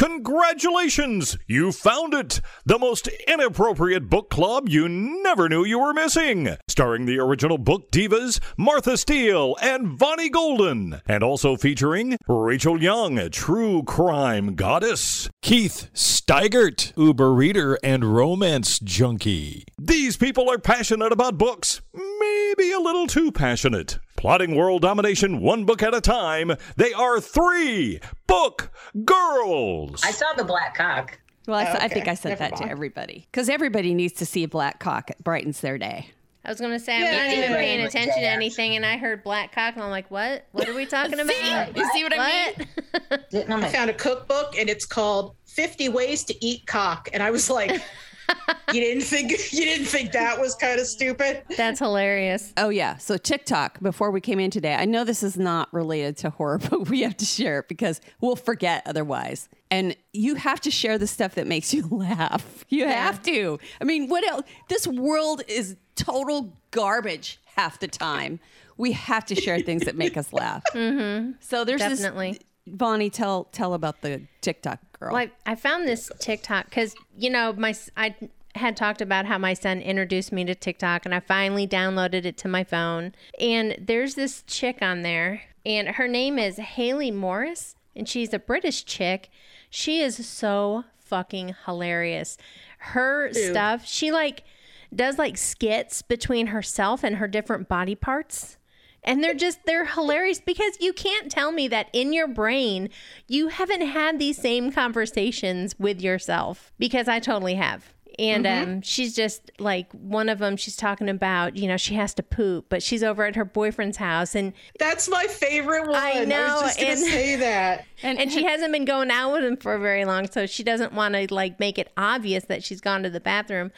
Congratulations! You found it! The most inappropriate book club you never knew you were missing. Starring the original book divas Martha Steele and Vonnie Golden. And also featuring Rachel Young, a true crime goddess. Keith Steigert, Uber reader and romance junkie. These people are passionate about books. Maybe a little too passionate. Plotting world domination one book at a time, they are three book girls. I saw the black cock. Well, I, Oh, I think. I sent Never that to everybody because everybody needs to see a black cock. It brightens their day. I was gonna say I'm Yeah, not even paying attention to anything, and I heard black cock, and I'm like, "What? What are we talking about? You see what I mean? What? I found a cookbook and it's called 50 Ways to Eat Cock. And I was like, you didn't think you didn't think that was kind of stupid? That's hilarious. Oh yeah. So TikTok. Before we came in today, I know this is not related to horror, but we have to share it because we'll forget otherwise. And you have to share the stuff that makes you laugh. You have to. I mean, what else? This world is total garbage half the time. We have to share things that make us laugh. Mm-hmm. So there's Definitely. this. Vonnie, tell tell about the TikTok girl. Well, I, I found this TikTok because you know my I had talked about how my son introduced me to TikTok, and I finally downloaded it to my phone. And there's this chick on there, and her name is Haley Morris, and she's a British chick. She is so fucking hilarious. Her stuff, she like does like skits between herself and her different body parts. And they're just, they're hilarious because you can't tell me that in your brain you haven't had these same conversations with yourself because I totally have. And um, she's just like one of them. She's talking about, you know, she has to poop, but she's over at her boyfriend's house, and That's my favorite one. I know, was just gonna and- say that. and she hasn't been going out with him for very long, so she doesn't want to like make it obvious that she's gone to the bathroom.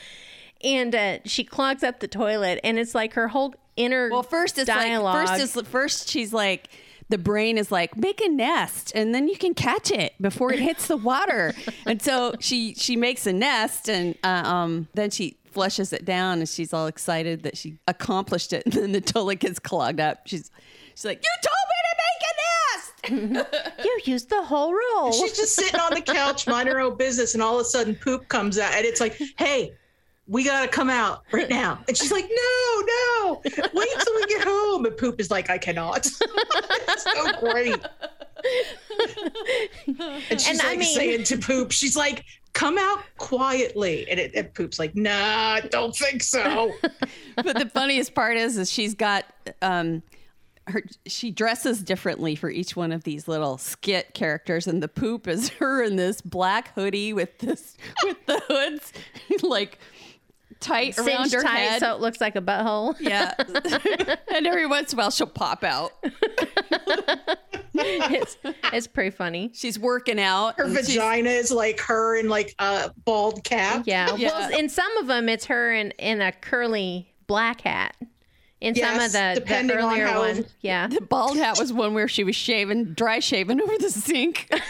And uh, she clogs up the toilet, and it's like her whole inner Well, first it's dialogue. like first is first she's like the brain is like make a nest and then you can catch it before it hits the water. and so she she makes a nest and uh, um then she flushes it down and she's all excited that she accomplished it and then the toilet gets clogged up. She's she's like you told me to make a nest. you used the whole roll. She's just sitting on the couch, minding her own business, and all of a sudden poop comes out, and it's like, hey. We gotta come out right now. And she's like, no, no, wait till we get home. And poop is like, I cannot. it's so great. And she's And I like mean- saying to poop, she's like, come out quietly. And, it, and poop's like, nah, I don't think so. but the funniest part is is she's got um her she dresses differently for each one of these little skit characters and the poop is her in this black hoodie with this with the hoods like tight around her tight head so it looks like a butthole. yeah and every once in a while she'll pop out it's, it's pretty funny. she's working out Her and she's- vagina is like her in like a bald cap. Yeah. Yeah. Well, in some of them, it's her in, in a curly black hat. In some of the, the depending on earlier how- one, yeah. the bald hat was one where she was shaving, dry shaving over the sink.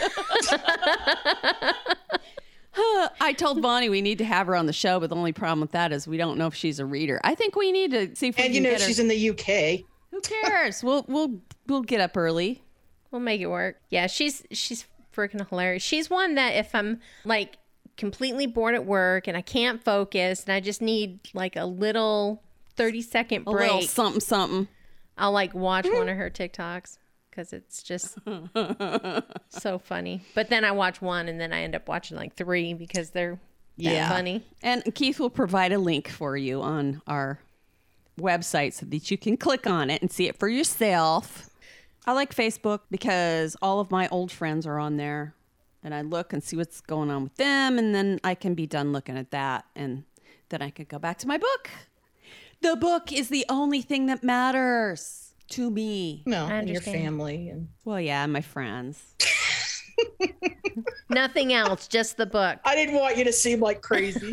I told Vonnie we need to have her on the show, but the only problem with that is we don't know if she's a reader. I think we need to see if we And can you know get her. she's in the UK. Who cares? we'll we'll we'll get up early. We'll make it work. Yeah, she's she's freaking hilarious. She's one that if I'm like completely bored at work and I can't focus and I just need like a little 30 second A little break, something something. I'll like watch one mm. of her TikToks because it's just so funny. But then I watch one and then I end up watching like three because they're that funny. And Keith will provide a link for you on our website so that you can click on it and see it for yourself. I like Facebook because all of my old friends are on there and I look and see what's going on with them and then I can be done looking at that and then I could go back to my book. The book is the only thing that matters to me. No, and your family. And Well, yeah, my friends. Nothing else, just the book. I didn't want you to seem like crazy.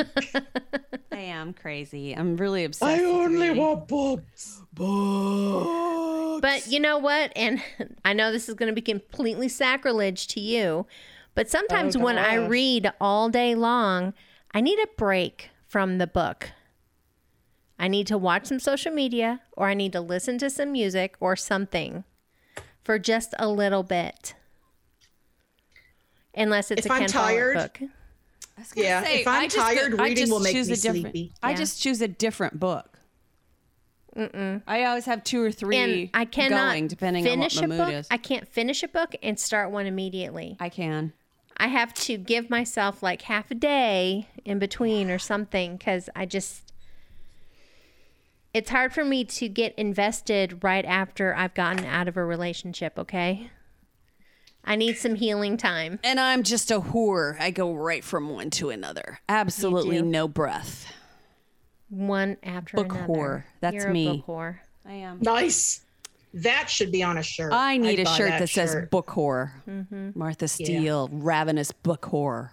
I am crazy. I'm really obsessed. I only want books. Books. But you know what? And I know this is going to be completely sacrilege to you, but sometimes Oh, when I read all day long, I need a break from the book. I need to watch some social media or I need to listen to some music or something for just a little bit. unless it's If a I'm Ken Follett tired, book. I was gonna Yeah, if I'm I just tired, I reading just will make choose me a different, sleepy. I just choose a different book. Mm-mm. I always have two or three And I cannot going, depending on what finish my a mood book. is. I can't finish a book and start one immediately. I can. I have to give myself like half a day in between or something because I just. It's hard for me to get invested right after I've gotten out of a relationship, okay? I need some healing time. And I'm just a whore. I go right from one to another. Absolutely no breath. One after Book another. whore. That's You're a me. book whore. I am. Nice. That should be on a shirt. I need I'd a shirt that, says shirt. book whore. Mm-hmm. Martha Steele, ravenous book whore.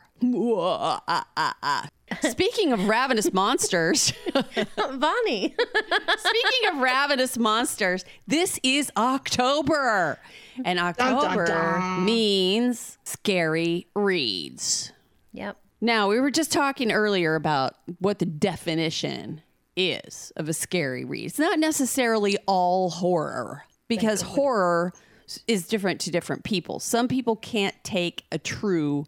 Speaking of ravenous monsters, Vonnie. speaking of ravenous monsters, this is October. And dun, October dun. means scary reads. yep. Now, we were just talking earlier about what the definition is of a scary read. It's not necessarily all horror because horror is different to different people. Some people can't take a true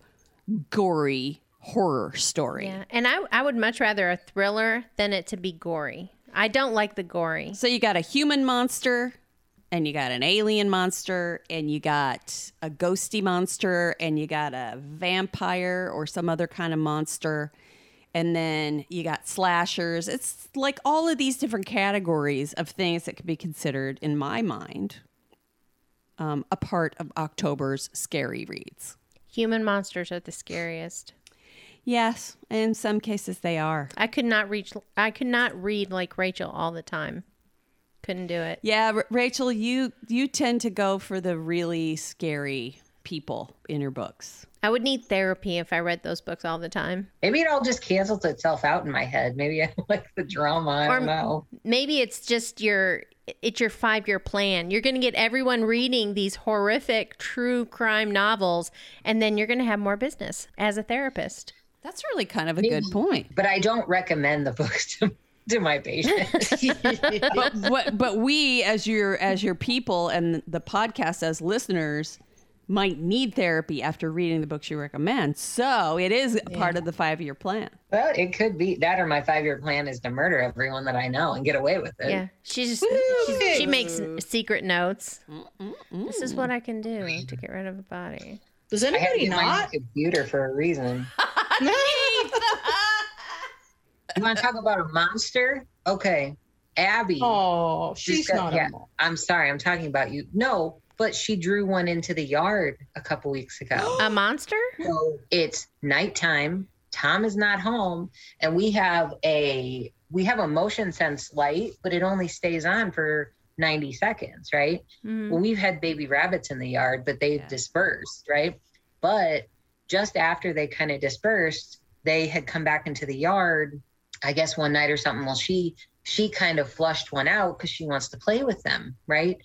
gory horror story. Yeah. And I, I would much rather a thriller than it to be gory. I don't like the gory. So you got a human monster and you got an alien monster and you got a ghosty monster and you got a vampire or some other kind of monster and then you got slashers it's like all of these different categories of things that could be considered in my mind um, a part of october's scary reads Human monsters are the scariest. Yes in some cases they are I could not reach. I could not read like Rachel all the time. Couldn't do it. yeah R- rachel you you tend to go for the really scary people in your books I would need therapy if I read those books all the time. Maybe it all just cancels itself out in my head. Maybe I like the drama. I Or- don't know. Maybe it's just your it's your five year plan. You're going to get everyone reading these horrific true crime novels, and then you're going to have more business as a therapist. That's really kind of a good point. But I don't recommend the books to, to my patients. But but, but we as your as your people and the podcast as listeners might need therapy after reading the books you recommend. So it is a part of the five year plan. well, it could be that, or my five year plan is to murder everyone that I know and get away with it. Yeah, she just she's, she makes secret notes. This is what I can do to get rid of a body. Does I have anybody it on my not? computer for a reason. You want to talk about a monster? Okay, Abby. oh, she's got- not yeah. I'm sorry, I'm talking about you. No, but she drew one into the yard a couple weeks ago. A monster? So it's nighttime. Tom is not home, and we have a we have a motion sense light, but it only stays on for 90 seconds, right? Mhm. Well, we've had baby rabbits in the yard, but they've Yeah. dispersed, right? But just after they kind of dispersed, they had come back into the yard, I guess one night or something. Well, she she kind of flushed one out because she wants to play with them, right?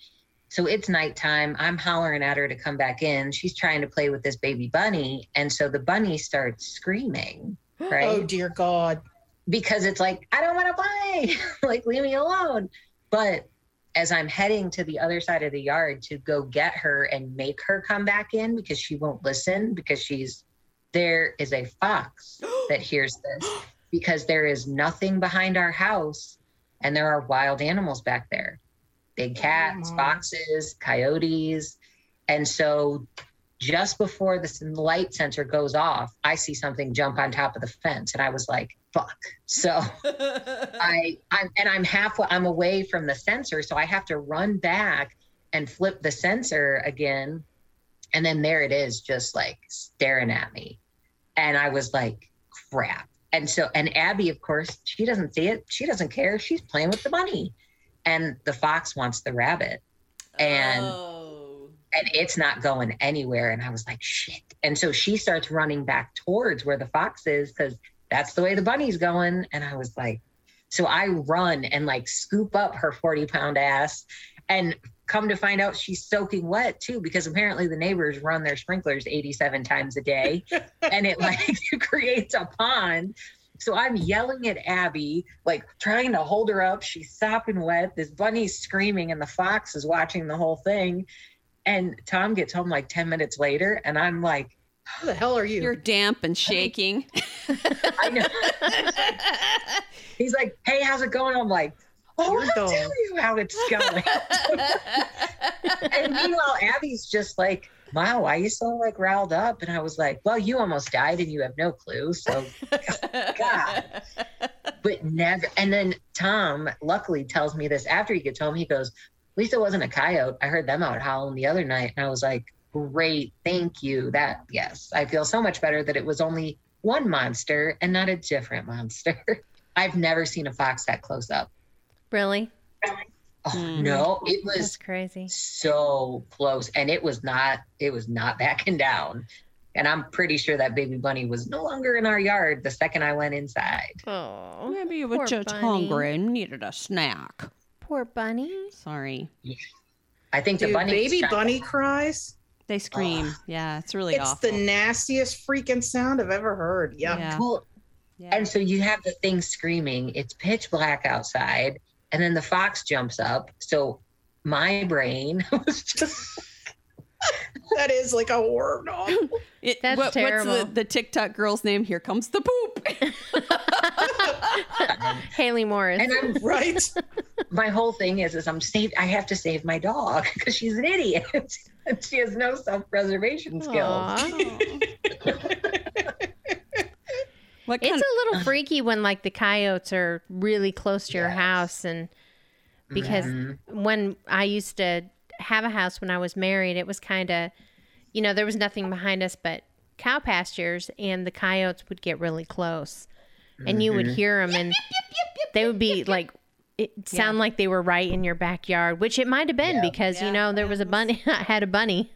So it's nighttime. I'm hollering at her to come back in. She's trying to play with this baby bunny. And so the bunny starts screaming, oh, right? Oh dear God. because it's like I don't want to play, like leave me alone. But as I'm heading to the other side of the yard to go get her and make her come back in because she won't listen because she's there is a fox that hears this because there is nothing behind our house and there are wild animals back there. Big oh cats, my. foxes, coyotes. And so just before the light sensor goes off, I see something jump on top of the fence, and I was like, "Fuck!" So I, I'm, and I'm halfway, I'm away from the sensor, so I have to run back and flip the sensor again, and then there it is, just like staring at me, and I was like, "Crap!" And so, and Abby, of course, she doesn't see it. She doesn't care. She's playing with the bunny, and the fox wants the rabbit, and oh. and it's not going anywhere. And I was like, shit. And so she starts running back towards where the fox is because that's the way the bunny's going. And I was like, so I run and like scoop up her 40 pound ass and come to find out she's soaking wet too because apparently the neighbors run their sprinklers 87 times a day and it like creates a pond. So i'm yelling at abby like trying to hold her up. She's sopping wet. This bunny's screaming and the fox is watching the whole thing. And Tom gets home like 10 minutes later, and I'm like Who the hell are you? You're damp and shaking. I know. He's like, "Hey, how's it going?" I'm like, "Oh, I'll tell you how it's going." and meanwhile, Abby's just like, "Wow, why are you so like riled up?" And I was like, "Well, you almost died, and you have no clue." So, God. But never. And then Tom, luckily, tells me this after he gets home. He goes, "At least it wasn't a coyote. I heard them out howling the other night." And I was like, "Great, thank you." That yes, I feel so much better that it was only one monster and not a different monster. I've never seen a fox that close up. Really? Oh Mhm. no, it That's was crazy. so close, and it was not. It was not backing down. And I'm pretty sure that baby bunny was no longer in our yard the second I went inside. Oh, Maybe you Poor were just bunny. hungry and needed a snack. poor bunny. Sorry. I think the bunny. was baby bunny cries. They scream. yeah, it's really It's awful. the nastiest freaking sound I've ever heard. Yeah. Yeah. Well, yeah. And so you have the thing screaming. It's pitch black outside, and then the fox jumps up. So my brain was just That is like a horror novel. It- That's what- What's the, the TikTok girl's name? Here comes the poop. Haley Morris. and I'm right? My whole thing is is I'm saved. I have to save my dog because she's an idiot. she has no self preservation skills. Aw. what It's kind a little freaky when like the coyotes are really close to your house and because Mhm. when I used to have a house when I was married, it was kind of you know, there was nothing behind us but cow pastures and the coyotes would get really close. And you would hear them and they would be like it sound like they were right in your backyard, which it might have been Yeah. because you know there was a bunny I had a bunny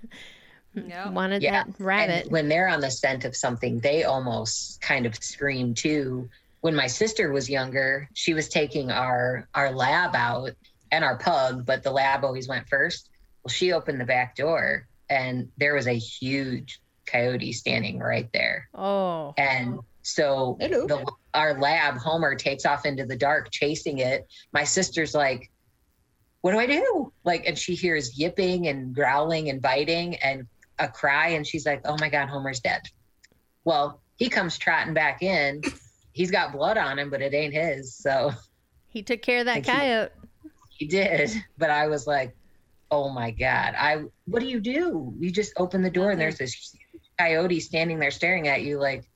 Yeah. wanted Yeah. that rabbit. And when they're on the scent of something, they almost kind of scream too. When my sister was younger, she was taking our our lab out and our pug, but the lab always went first. Well, she opened the back door and there was a huge coyote standing right there. oh. And so Hello. the, our lab, Homer, takes off into the dark chasing it. My sister's like, What do I do? Like, and she hears yipping and growling and biting and a cry. And she's like, Oh my God, Homer's dead. Well, he comes trotting back in. He's got blood on him, but it ain't his. So He took care of that coyote. he did. But I was like, Oh my God. I what do you do? You just open the door and there's this coyote standing there staring at you like,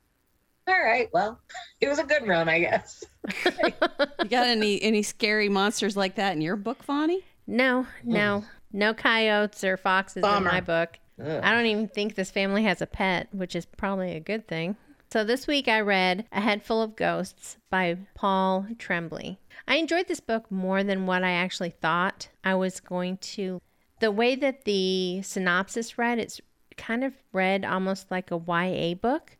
all right, well, it was a good run, I guess. You got any any scary monsters like that in your book, Vonnie? No, hmm. no, no coyotes or foxes Bummer. in my book. Ugh. I don't even think this family has a pet, which is probably a good thing. So this week I read A Head Full of Ghosts by Paul Tremblay. I enjoyed this book more than what I actually thought I was going to. The way that the synopsis read, it's kind of read almost like a YA book.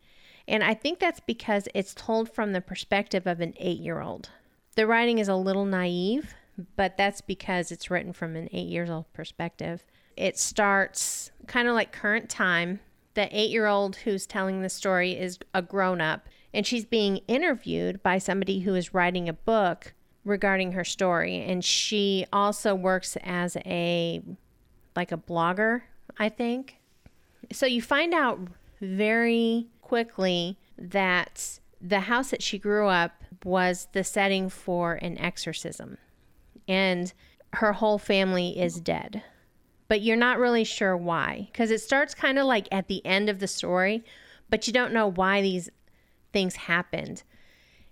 And I think that's because it's told from the perspective of an eight year old. The writing is a little naive, but that's because it's written from an eight years old perspective. It starts kind of like current time. The eight year old who's telling the story is a grown up, and she's being interviewed by somebody who is writing a book regarding her story. And she also works as a like a blogger, I think. So you find out very quickly that the house that she grew up was the setting for an exorcism. And her whole family is dead. But you're not really sure why. Because it starts kind of like at the end of the story, but you don't know why these things happened.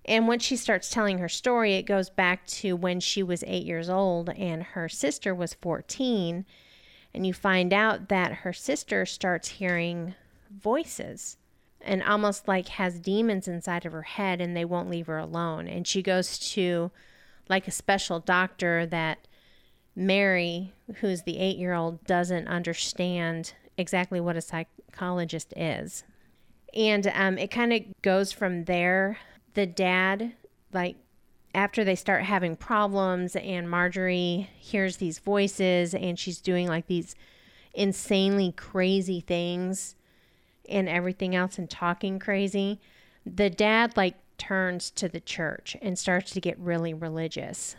And once she starts telling her story, it goes back to when she was eight years old and her sister was 14 and you find out that her sister starts hearing voices and almost like has demons inside of her head and they won't leave her alone. And she goes to like a special doctor that Mary who's the 8-year-old doesn't understand exactly what a psychologist is. And um, it kind of goes from there. The dad like after they start having problems and Marjorie hears these voices and she's doing like these insanely crazy things and everything else and talking crazy, the dad like turns to the church and starts to get really religious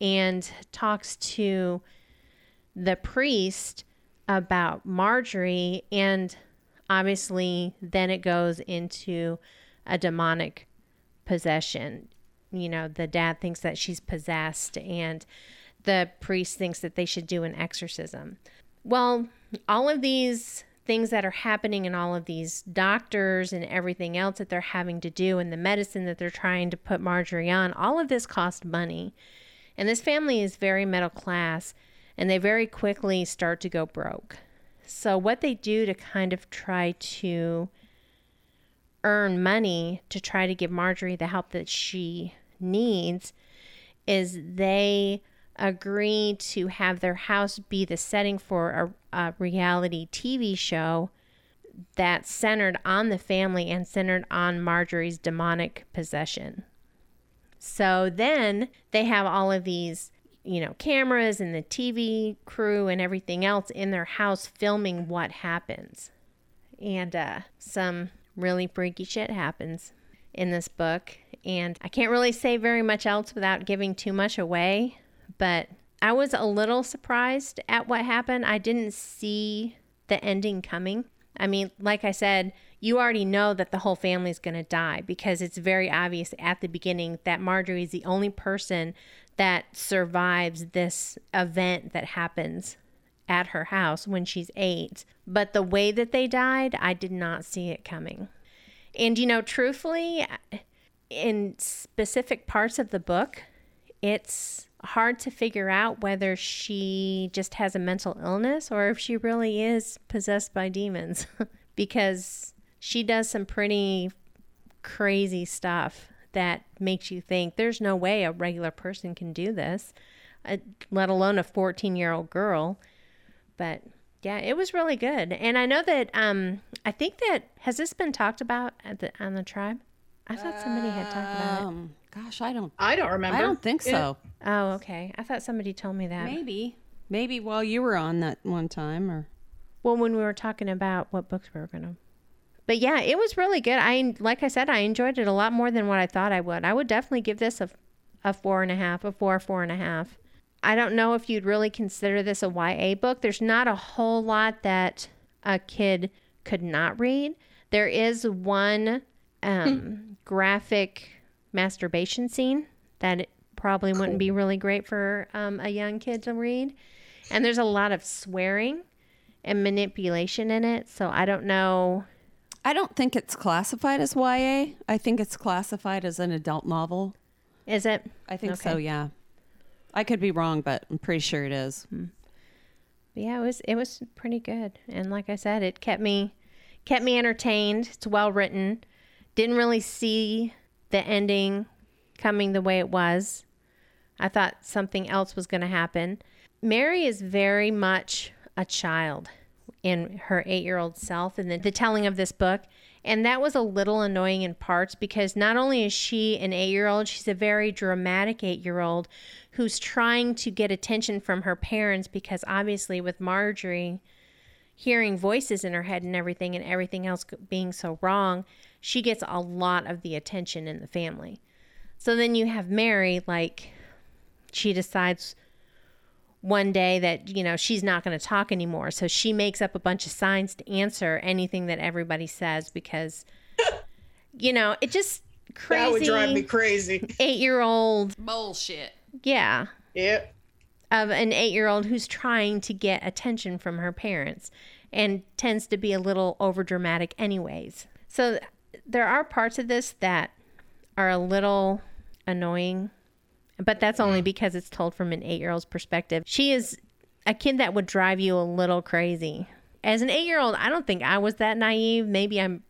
and talks to the priest about Marjorie and obviously, then it goes into a demonic possession. You know, the dad thinks that she's possessed, and the priest thinks that they should do an exorcism. Well, all of these things that are happening and all of these doctors and everything else that they're having to do and the medicine that they're trying to put Marjorie on, all of this costs money. And this family is very middle class and they very quickly start to go broke. So, what they do to kind of try to earn money to try to give Marjorie the help that she needs is they agree to have their house be the setting for a, a reality TV show that's centered on the family and centered on Marjorie's demonic possession. So then they have all of these, you know, cameras and the TV crew and everything else in their house filming what happens. And uh, some really freaky shit happens in this book. And I can't really say very much else without giving too much away but I was a little surprised at what happened. I didn't see the ending coming. I mean, like I said, you already know that the whole family is going to die because it's very obvious at the beginning that Marjorie is the only person that survives this event that happens at her house when she's eight. But the way that they died, I did not see it coming. And, you know, truthfully, in specific parts of the book, it's hard to figure out whether she just has a mental illness or if she really is possessed by demons because she does some pretty crazy stuff that makes you think there's no way a regular person can do this, uh, let alone a 14 year old girl. But yeah, it was really good. And I know that um, I think that has this been talked about at the on the tribe? I thought somebody had talked about it. Um, gosh, I don't. I don't remember. I don't think so. Oh, okay. I thought somebody told me that. Maybe, maybe while you were on that one time, or Well, when we were talking about what books we were gonna. But yeah, it was really good. I like I said, I enjoyed it a lot more than what I thought I would. I would definitely give this a, a four and a half, a four, four and a half. I don't know if you'd really consider this a YA book. There's not a whole lot that a kid could not read. There is one um, graphic masturbation scene that it probably wouldn't be really great for um, a young kid to read. And there's a lot of swearing and manipulation in it. So I don't know. I don't think it's classified as YA. I think it's classified as an adult novel. Is it? I think Okay. so. Yeah, I could be wrong, but I'm pretty sure it is. Yeah, it was it was pretty good. And like I said, it kept me kept me entertained. It's well written. Didn't really see the ending coming the way it was. I thought something else was going to happen. Mary is very much a child in her 8-year-old self in the, the telling of this book. And that was a little annoying in parts because not only is she an 8-year-old, she's a very dramatic 8-year-old who's trying to get attention from her parents because obviously with Marjorie hearing voices in her head and everything and everything else being so wrong, she gets a lot of the attention in the family. So then you have Mary, like, she decides one day that, you know, she's not going to talk anymore. So she makes up a bunch of signs to answer anything that everybody says because, you know, it just crazy. That would drive me crazy crazy. eight year old, Bullshit. yeah, Yep. of an eight year old who's trying to get attention from her parents and tends to be a little over dramatic, anyways. So there are parts of this that are a little annoying, but that's only mm. because it's told from an eight year old's perspective. She is a kid that would drive you a little crazy. As an eight year old, I don't think I was that naive. Maybe I'm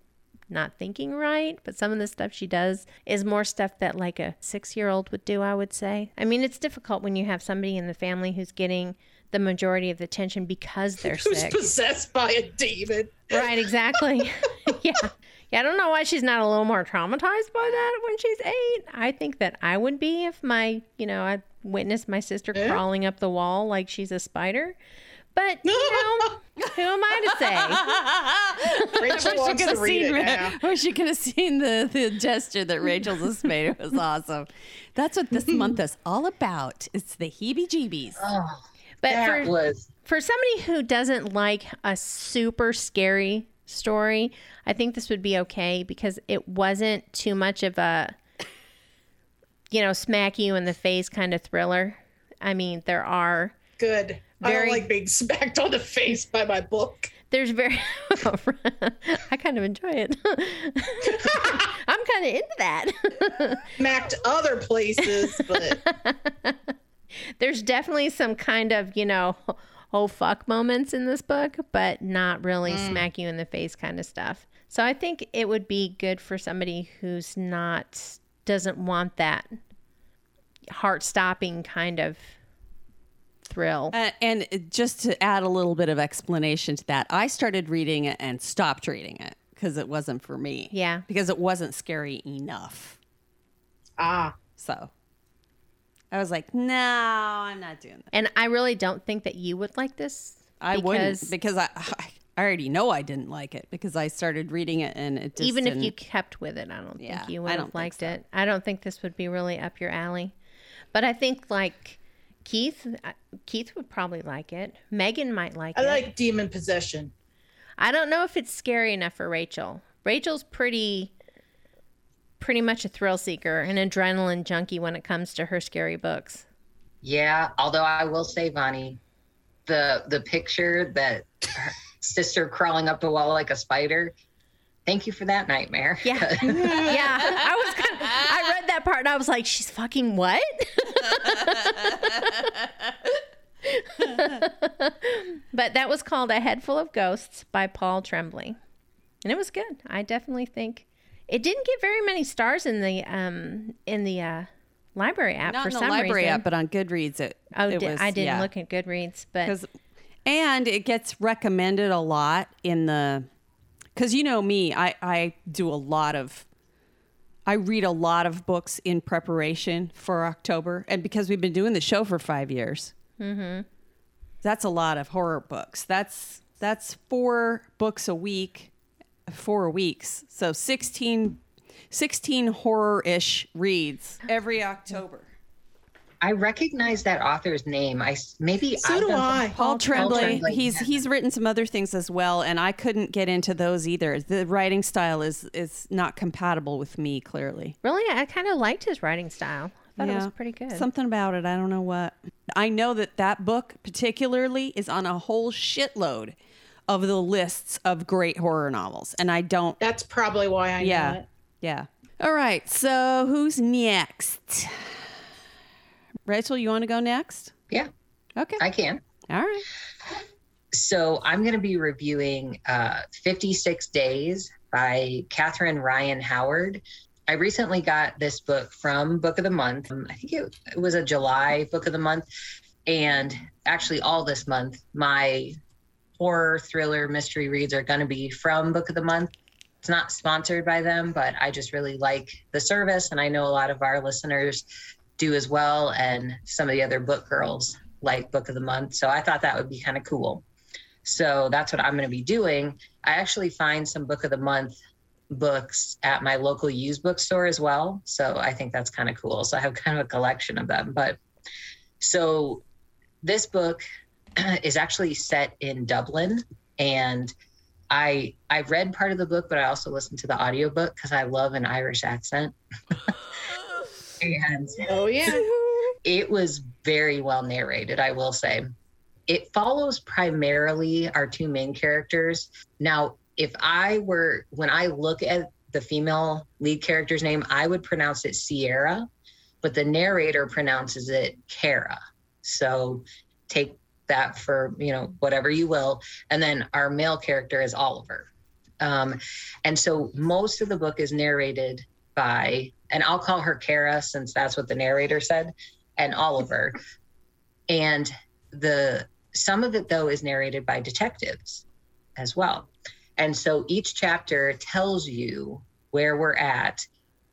not thinking right, but some of the stuff she does is more stuff that like a six year old would do, I would say. I mean, it's difficult when you have somebody in the family who's getting the majority of the attention because they're Who's sick. possessed by a demon? Right, exactly. yeah. Yeah, I don't know why she's not a little more traumatized by that when she's eight. I think that I would be if my, you know, I witnessed my sister Yeah. crawling up the wall like she's a spider. But, you know, who am I to say? Rachel wants to read it now. wish you could have seen the, the gesture that Rachel's just made. It was awesome. That's what this month is all about. It's the heebie-jeebies. Oh, But that for, was for somebody who doesn't like a super scary story, I think this would be okay because it wasn't too much of a, you know, smack you in the face kind of thriller. I mean, there are Good. I Very- don't like being smacked on the face by my book. there's very I kind of enjoy it. I'm kind of into that. Smacked other places, but there's definitely some kind of, you know, oh fuck moments in this book, but not really smack you in the face kind of stuff. So I think it would be good for somebody who's not doesn't want that heart-stopping kind of thrill. Uh, and just to add a little bit of explanation to that, I started reading it and stopped reading it because it wasn't for me. Yeah. Because it wasn't scary enough. ah, So I was like, no, I'm not doing that. And I really don't think that you would like this. I because wouldn't because I, I already know I didn't like it because I started reading it and it just even if didn't- you kept with it, I don't Yeah, think you would have liked so. it. I don't think this would be really up your alley. But I think like Keith, uh, Keith would probably like it. Megan might like I it. I like demon possession. I don't know if it's scary enough for Rachel. Rachel's pretty, pretty much a thrill seeker, an adrenaline junkie when it comes to her scary books. Yeah, although I will say, Vonnie, the the picture that sister crawling up the wall like a spider. Thank you for that nightmare. Yeah, yeah. I was kind of, I read that part and I was like, she's fucking what? but that was called A Head Full of Ghosts by Paul Tremblay. And it was good. I definitely think it didn't get very many stars in the um in the uh library app not for in the some library reason. app, but on Goodreads it. oh, it di- was, I didn't yeah. look at Goodreads, but and it gets recommended a lot in the because you know me I, I do a lot of i read a lot of books in preparation for october and because we've been doing the show for five years that's a lot of horror books that's that's four books a week four weeks so 16 16 horror-ish reads every october I recognize that author's name. I s- maybe So I've do I. some- Paul Tremblay, Tremblay, he's yeah. he's written some other things as well, and I couldn't get into those either. The writing style is is not compatible with me. Clearly, really, I kind of liked his writing style. I thought it was pretty good. Something about it, I don't know what. I know that that book particularly is on a whole shitload of the lists of great horror novels, and I don't. That's probably why I know Yeah, yeah. All right, so who's next? Rachel, you want to go next? Yeah, Okay. I can. All right. So I'm going to be reviewing uh, 56 Days by Catherine Ryan Howard. I recently got this book from Book of the Month. Um, I think it, it was a July Book of the Month. And actually, all this month, my horror, thriller, mystery reads are going to be from Book of the Month. It's not sponsored by them, but I just really like the service. And I know a lot of our listeners do as well. And some of the other book girls like Book of the Month. So I thought that would be kind of cool. So that's what I'm going to be doing. I actually find some Book of the Month books at my local used bookstore as well. So I think that's kind of cool. So I have kind of a collection of them. But so this book is actually set in Dublin and I I read part of the book, but I also listened to the audiobook because I love an Irish accent. and Oh yeah. it was very well narrated, I will say. It follows primarily our two main characters. Now, if I were, when I look at the female lead character's name, I would pronounce it Sierra, but the narrator pronounces it Kara. So take that for, you know, whatever you will. And then our male character is Oliver. Um, and so most of the book is narrated by, and I'll call her Kara since that's what the narrator said and Oliver. And the some of it though is narrated by detectives as well. And so each chapter tells you where we're at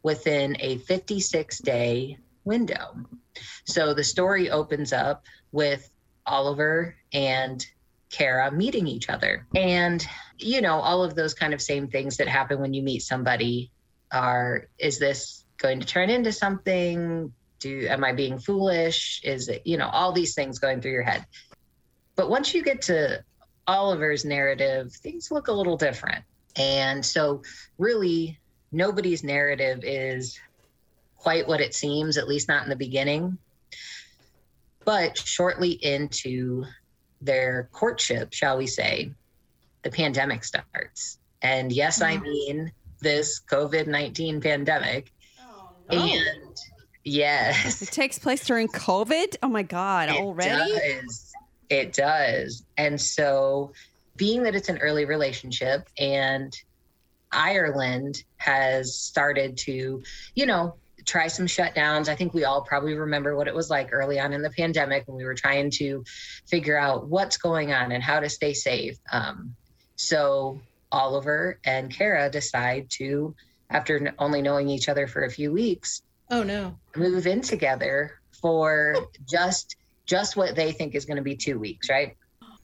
within a 56 day window. So the story opens up with Oliver and Kara meeting each other. And, you know, all of those kind of same things that happen when you meet somebody are is this going to turn into something? Do am I being foolish? Is it, you know, all these things going through your head. But once you get to Oliver's narrative, things look a little different. And so, really, nobody's narrative is quite what it seems, at least not in the beginning. But shortly into their courtship, shall we say, the pandemic starts. And yes, I mm-hmm. mean this COVID 19 pandemic. Oh. And yes, It takes place during COVID. Oh my God, already? It does. It does. And so, being that it's an early relationship and Ireland has started to, you know, try some shutdowns. I think we all probably remember what it was like early on in the pandemic when we were trying to figure out what's going on and how to stay safe. Um, so, Oliver and Kara decide to, after only knowing each other for a few weeks, Oh no. move in together for just just what they think is going to be two weeks right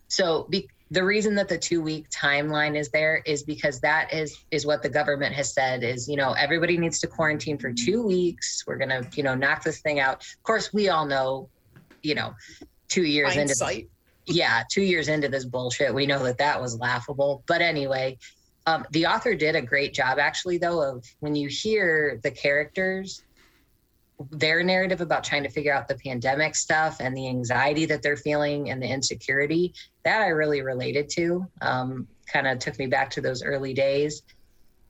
so be, the reason that the two week timeline is there is because that is is what the government has said is you know everybody needs to quarantine for two weeks we're going to you know knock this thing out of course we all know you know two years into Hindsight. yeah, two years into this bullshit, we know that that was laughable. But anyway, um, the author did a great job, actually, though, of when you hear the characters, their narrative about trying to figure out the pandemic stuff and the anxiety that they're feeling and the insecurity, that I really related to. Um, kind of took me back to those early days.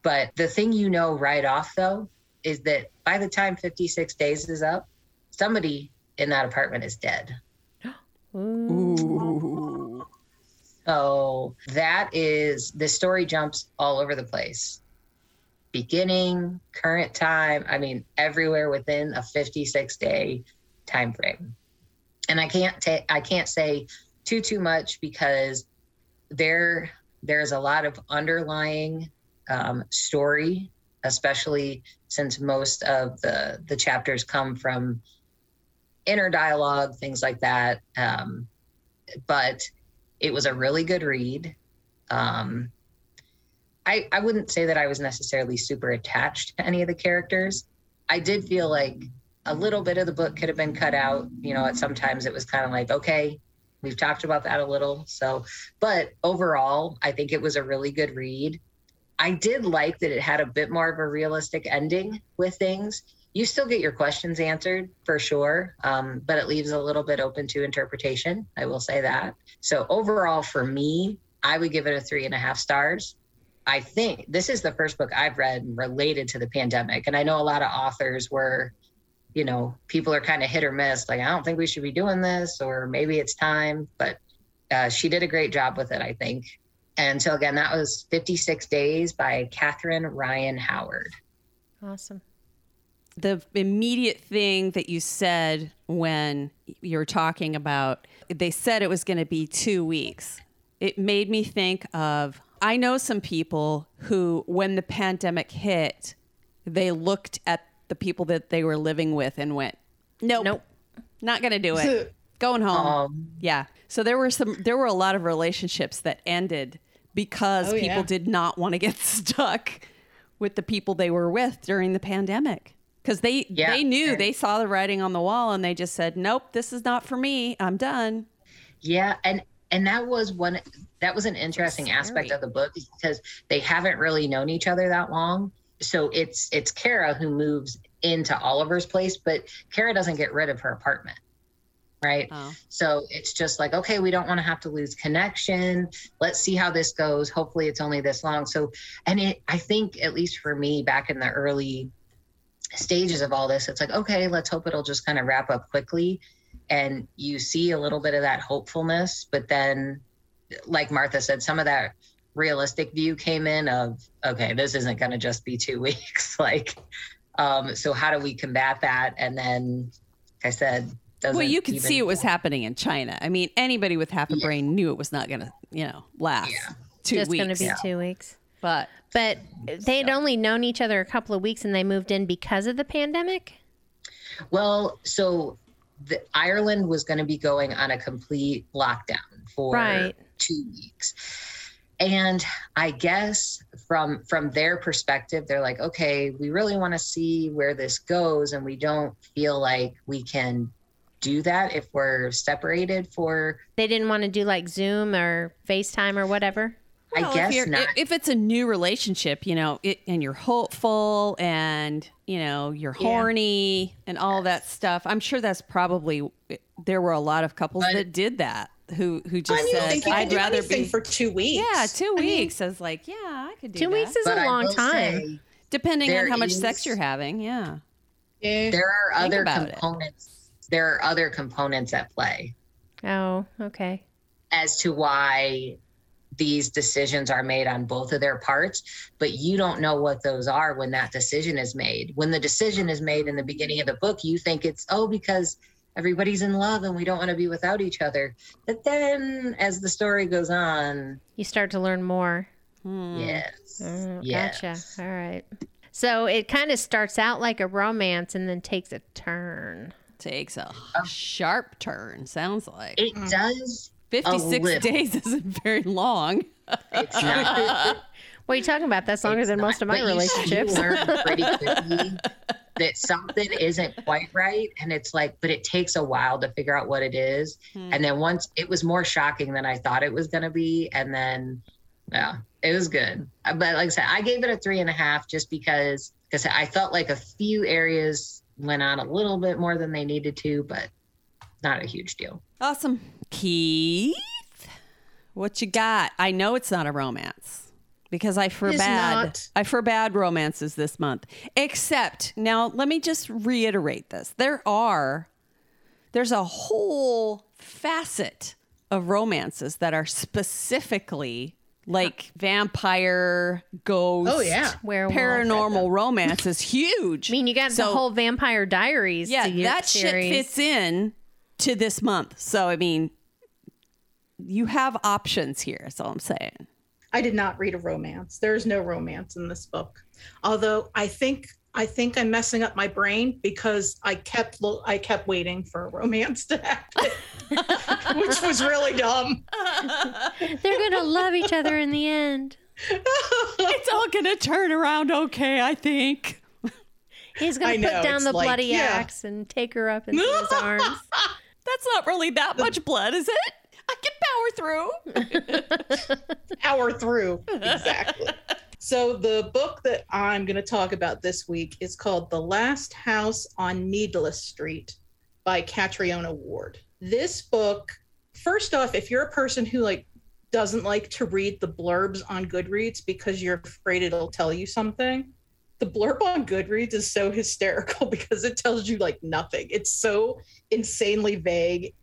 But the thing you know right off, though, is that by the time 56 days is up, somebody in that apartment is dead. Ooh. So that is the story jumps all over the place. Beginning, current time, I mean everywhere within a 56 day time frame. And I can't take I can't say too too much because there there's a lot of underlying um, story, especially since most of the the chapters come from inner dialogue, things like that. Um, but it was a really good read. Um, I I wouldn't say that I was necessarily super attached to any of the characters. I did feel like a little bit of the book could have been cut out. You know, at sometimes it was kind of like, okay, we've talked about that a little. So, but overall, I think it was a really good read. I did like that it had a bit more of a realistic ending with things. You still get your questions answered for sure, um, but it leaves a little bit open to interpretation. I will say that. So, overall, for me, I would give it a three and a half stars. I think this is the first book I've read related to the pandemic. And I know a lot of authors were, you know, people are kind of hit or miss. Like, I don't think we should be doing this, or maybe it's time. But uh, she did a great job with it, I think. And so, again, that was 56 Days by Catherine Ryan Howard. Awesome. the immediate thing that you said when you were talking about they said it was going to be two weeks it made me think of i know some people who when the pandemic hit they looked at the people that they were living with and went nope Nope. not going to do it. Going home. Um, yeah. So there were some there were a lot of relationships that ended because Oh, people yeah. did not want to get stuck with the people they were with during the pandemic. Because they Yeah, they knew and- they saw the writing on the wall and they just said nope this is not for me. I'm done. Yeah, and and that was one that was an interesting aspect of the book because they haven't really known each other that long. So it's it's Kara who moves into Oliver's place, but Kara doesn't get rid of her apartment. Right. oh So it's just like, okay, we don't want to have to lose connection. Let's see how this goes. Hopefully it's only this long. So and it I think at least for me back in the early stages of all this, it's like, okay, let's hope it'll just kind of wrap up quickly. And you see a little bit of that hopefulness, but then like Martha said, some of that realistic view came in of, okay, this isn't gonna just be two weeks. like um, so how do we combat that? And then like I said, well you could even- see it was happening in china i mean anybody with half a Yeah. brain knew it was not going to you know last Yeah. two Just weeks going to be Yeah. two weeks. but But they'd only known each other a couple of weeks and they moved in because of the pandemic. Well, so the, Ireland was going to be going on a complete lockdown for Right. two weeks, and I guess from from their perspective, they're like, okay, we really want to see where this goes, and we don't feel like we can do that if we're separated for They didn't want to do like Zoom or FaceTime or whatever. I Well, guess if, not. if it's a new relationship, you know, it, and you're hopeful and, you know, you're Yeah. horny and all that stuff, I'm sure that's probably, there were a lot of couples But- that did that who, who just I mean, said, think you can I'd rather be. for two weeks. yeah, two I mean, weeks. I was like, yeah, I could do Two that. weeks is but a I long time. Depending on how much is- sex you're having. Yeah. yeah. there are Think other about it. components. There are other components at play Oh, okay. as to why these decisions are made on both of their parts, but you don't know what those are when that decision is made. When the decision is made in the beginning of the book, you think it's, oh, because everybody's in love and we don't want to be without each other. But then as the story goes on, You start to learn more. Hmm. yes. Oh, yes. Gotcha. All right. So it kind of starts out like a romance and then takes a turn. Takes a sharp turn, sounds like. It does. 56 days isn't very long. It's not. What are you talking about? That's longer It's than not, most of my relationships. You learn pretty quickly that something isn't quite right, and it's like, but it takes a while to figure out what it is. Hmm. And then once it was more shocking than I thought it was going to be, and then yeah, it was good. Uh, But like I said, I gave it a three and a half just because because I felt like a few areas went on a little bit more than they needed to, but not a huge deal. Awesome. Keith, what you got? I know it's not a romance because I It is forbade. I forbade romances this month. Except now let me just reiterate this. There are there's a whole facet of romances that are specifically like vampire, ghost, Oh, yeah. Werewolf. paranormal romance is huge. I mean, you got the whole Vampire Diaries. yeah, se- that series. shit fits in to this month. So I mean, you have options here. That's all I'm saying. I did not read a romance. There's no romance in this book. Although I think I think I'm messing up my brain because I kept lo- I kept waiting for a romance to happen, which was really dumb. They're gonna love each other in the end. It's all gonna turn around okay, I think. He's gonna I know, put down the like, bloody yeah. axe and take her up into his arms. That's not really that much blood, is it? I can power through. Hour through exactly. So the book that I'm going to talk about this week is called The Last House on Needless Street by Catriona Ward. This book, first off, if you're a person who like doesn't like to read the blurbs on Goodreads because you're afraid it'll tell you something, the blurb on Goodreads is so hysterical because it tells you like nothing. It's so insanely vague.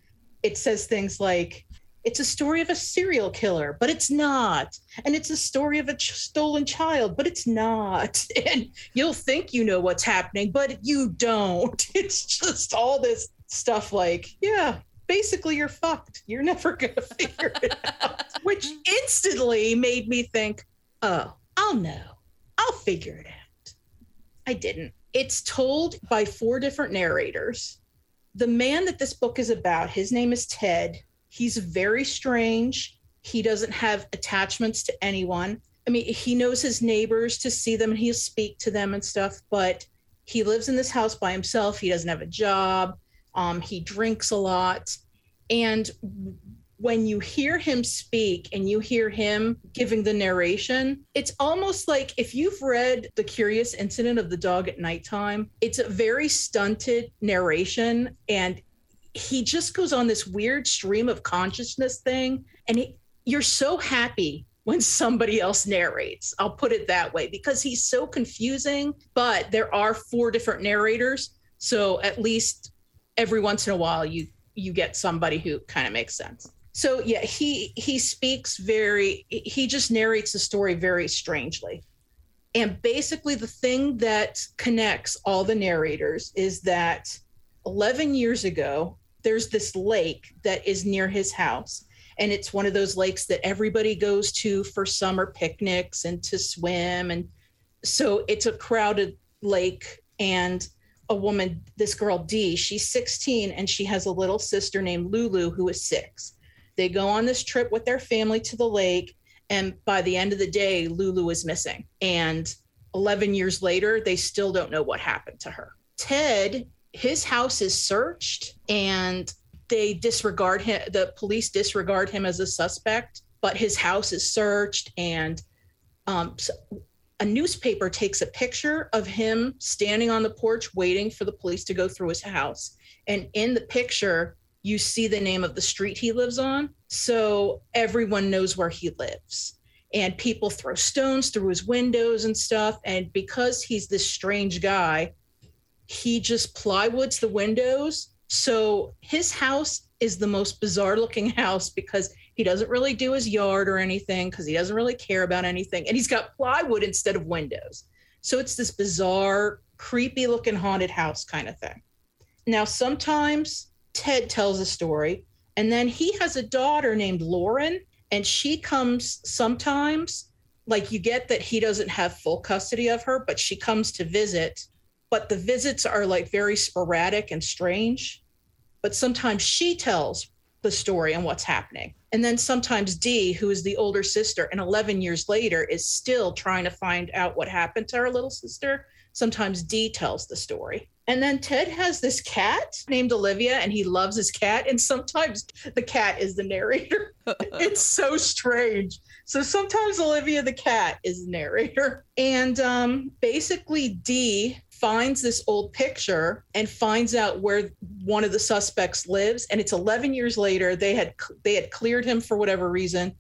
It says things like, it's a story of a serial killer, but it's not. And it's a story of a ch- stolen child, but it's not. And you'll think you know what's happening, but you don't. It's just all this stuff like, yeah, basically you're fucked. You're never going to figure it out. Which instantly made me think, oh, I'll know. I'll figure it out. I didn't. It's told by four different narrators. The man that this book is about, his name is Ted. He's very strange. He doesn't have attachments to anyone. I mean, he knows his neighbors to see them and he'll speak to them and stuff, but he lives in this house by himself. He doesn't have a job. Um, he drinks a lot. And when you hear him speak and you hear him giving the narration, it's almost like if you've read The Curious Incident of the Dog at Nighttime, it's a very stunted narration and he just goes on this weird stream of consciousness thing. And you're so happy when somebody else narrates. I'll put it that way because he's so confusing, but there are four different narrators. So at least every once in a while you you get somebody who kind of makes sense. So yeah, he he speaks very he just narrates the story very strangely. And basically the thing that connects all the narrators is that 11 years ago there's this lake that is near his house and it's one of those lakes that everybody goes to for summer picnics and to swim and so it's a crowded lake and a woman this girl dee she's 16 and she has a little sister named lulu who is six. They go on this trip with their family to the lake and by the end of the day lulu is missing and 11 years later they still don't know what happened to her. Ted his house is searched and they disregard him the police disregard him as a suspect but his house is searched and um, so a newspaper takes a picture of him standing on the porch waiting for the police to go through his house. And in the picture you see the name of the street he lives on so everyone knows where he lives. And people throw stones through his windows and stuff and because he's this strange guy he just plywoods the windows so his house is the most bizarre looking house because he doesn't really do his yard or anything because he doesn't really care about anything. And he's got plywood instead of windows. So it's this bizarre, creepy looking haunted house kind of thing. Now, sometimes Ted tells a story, and then he has a daughter named Lauren, and she comes sometimes. Like you get that he doesn't have full custody of her, but she comes to visit. But the visits are like very sporadic and strange. But sometimes she tells the story and what's happening. And then sometimes Dee, who is the older sister, and 11 years later is still trying to find out what happened to her little sister. Sometimes Dee tells the story. And then Ted has this cat named Olivia, and he loves his cat. And sometimes the cat is the narrator. it's so strange. So sometimes Olivia the cat is the narrator. And um, basically, Dee finds this old picture and finds out where one of the suspects lives and it's 11 years later they had they had cleared him for whatever reason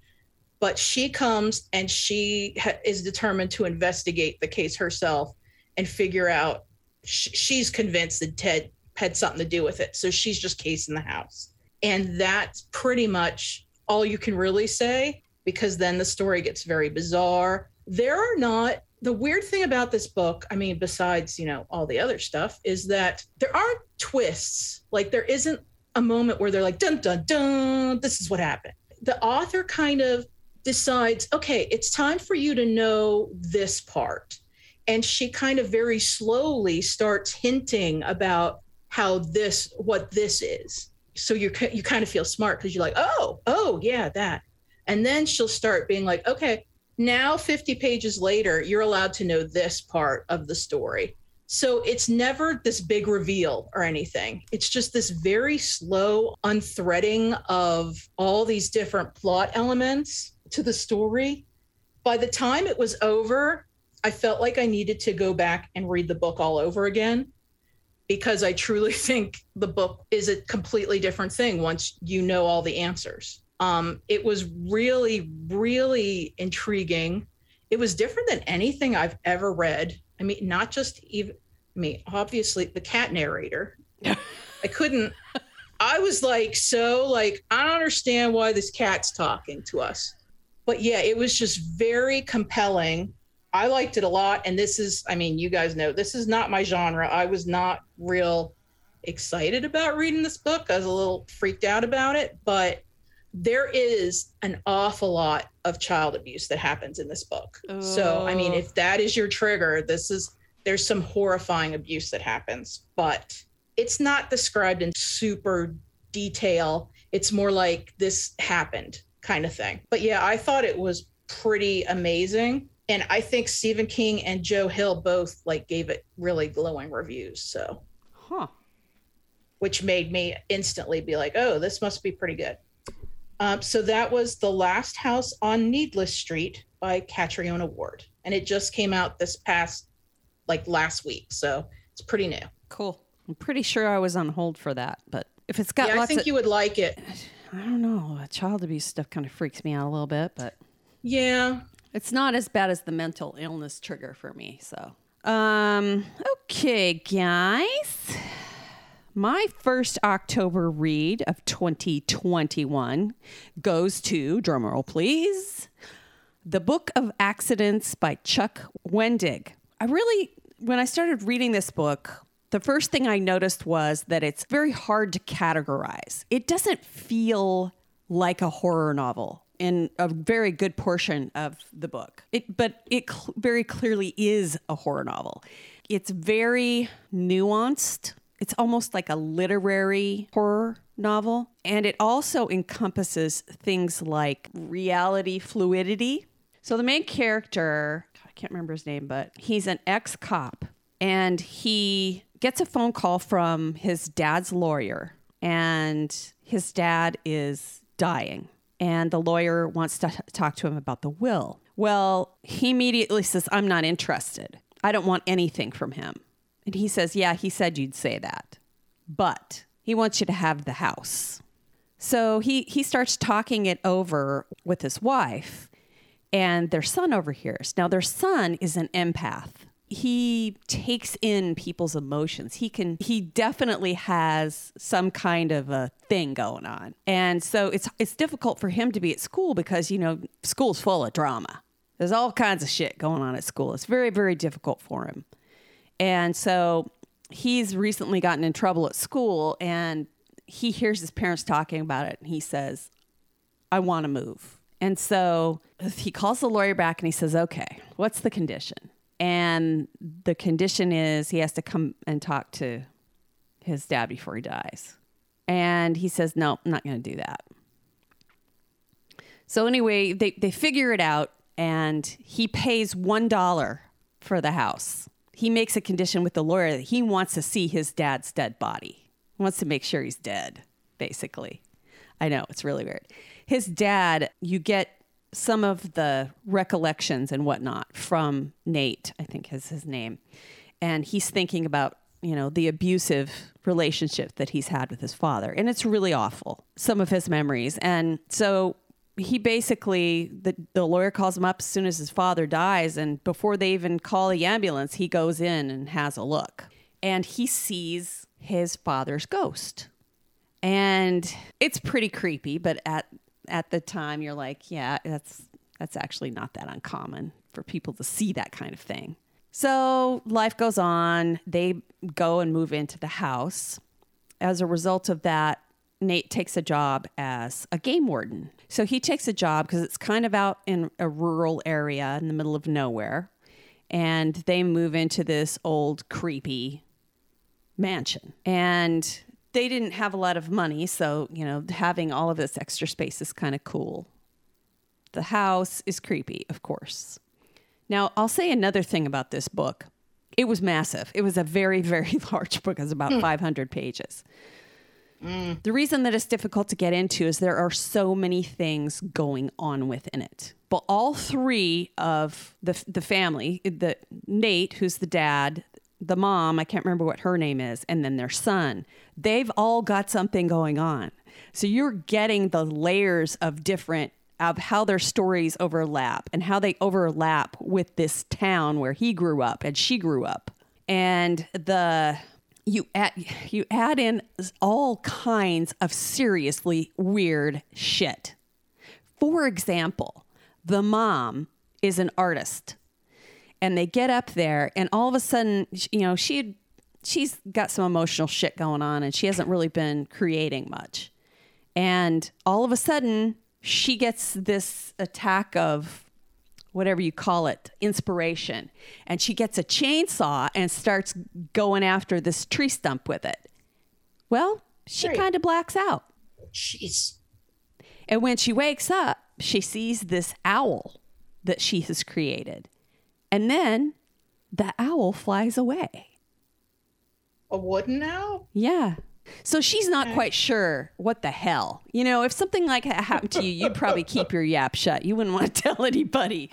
but she comes and she ha- is determined to investigate the case herself and figure out sh- she's convinced that Ted had something to do with it so she's just casing the house. And that's pretty much all you can really say because then the story gets very bizarre. There are not the weird thing about this book, I mean, besides, you know, all the other stuff, is that there aren't twists. Like there isn't a moment where they're like, dun, dun, dun, this is what happened. The author kind of decides, okay, it's time for you to know this part. And she kind of very slowly starts hinting about how this, what this is. So you you kind of feel smart because you're like, oh, oh, yeah, that. And then she'll start being like, okay, now, 50 pages later, you're allowed to know this part of the story. So it's never this big reveal or anything. It's just this very slow unthreading of all these different plot elements to the story. By the time it was over, I felt like I needed to go back and read the book all over again because I truly think the book is a completely different thing once you know all the answers. Um, it was really, really intriguing. It was different than anything I've ever read. I mean, not just even I mean, obviously the cat narrator. I couldn't. I was like, so like, I don't understand why this cat's talking to us. But yeah, it was just very compelling. I liked it a lot. And this is, I mean, you guys know this is not my genre. I was not real excited about reading this book. I was a little freaked out about it, but there is an awful lot of child abuse that happens in this book. Oh. So, I mean, if that is your trigger, this is there's some horrifying abuse that happens, but it's not described in super detail. It's more like this happened kind of thing. But yeah, I thought it was pretty amazing. And I think Stephen King and Joe Hill both like gave it really glowing reviews. So, huh. Which made me instantly be like, oh, this must be pretty good. Um, so that was The Last House on Needless Street by Catriona Ward. And it just came out this past, like last week. So it's pretty new. Cool. I'm pretty sure I was on hold for that, but if it's got yeah, I think of, you would like it. I don't know. Child abuse stuff kind of freaks me out a little bit, but yeah, it's not as bad as the mental illness trigger for me. So, um, okay, guys. My first October read of 2021 goes to, drumroll please, The Book of Accidents by Chuck Wendig. I really, when I started reading this book, the first thing I noticed was that it's very hard to categorize. It doesn't feel like a horror novel in a very good portion of the book. It, but it cl- very clearly is a horror novel. It's very nuanced it's almost like a literary horror novel. And it also encompasses things like reality fluidity. So the main character, I can't remember his name, but he's an ex cop and he gets a phone call from his dad's lawyer, and his dad is dying. And the lawyer wants to talk to him about the will. Well, he immediately says, I'm not interested. I don't want anything from him. And he says, Yeah, he said you'd say that. But he wants you to have the house. So he, he starts talking it over with his wife, and their son overhears. Now, their son is an empath. He takes in people's emotions. He can, he definitely has some kind of a thing going on. And so it's, it's difficult for him to be at school because, you know, school's full of drama. There's all kinds of shit going on at school. It's very, very difficult for him. And so he's recently gotten in trouble at school and he hears his parents talking about it and he says, I want to move. And so he calls the lawyer back and he says, Okay, what's the condition? And the condition is he has to come and talk to his dad before he dies. And he says, No, I'm not going to do that. So anyway, they, they figure it out and he pays $1 for the house. He makes a condition with the lawyer that he wants to see his dad's dead body. He wants to make sure he's dead, basically. I know, it's really weird. His dad, you get some of the recollections and whatnot from Nate, I think is his name. And he's thinking about, you know, the abusive relationship that he's had with his father. And it's really awful, some of his memories. And so he basically the, the lawyer calls him up as soon as his father dies and before they even call the ambulance he goes in and has a look. And he sees his father's ghost. And it's pretty creepy but at at the time you're like yeah that's that's actually not that uncommon for people to see that kind of thing. So life goes on. They go and move into the house. As a result of that Nate takes a job as a game warden. So he takes a job because it's kind of out in a rural area in the middle of nowhere. And they move into this old, creepy mansion. And they didn't have a lot of money. So, you know, having all of this extra space is kind of cool. The house is creepy, of course. Now, I'll say another thing about this book. It was massive. It was a very, very large book. It was about hmm. 500 pages. Mm. The reason that it's difficult to get into is there are so many things going on within it. But all three of the the family, the Nate, who's the dad, the mom, I can't remember what her name is, and then their son, they've all got something going on. So you're getting the layers of different of how their stories overlap and how they overlap with this town where he grew up and she grew up. And the you add you add in all kinds of seriously weird shit. For example, the mom is an artist, and they get up there, and all of a sudden, you know, she she's got some emotional shit going on, and she hasn't really been creating much, and all of a sudden, she gets this attack of whatever you call it, inspiration. And she gets a chainsaw and starts going after this tree stump with it. Well, she Right. kind of blacks out. Jeez. And when she wakes up, she sees this owl that she has created. And then the owl flies away. A wooden owl? Yeah. So she's not quite sure what the hell. You know, if something like that happened to you, you'd probably keep your yap shut. You wouldn't want to tell anybody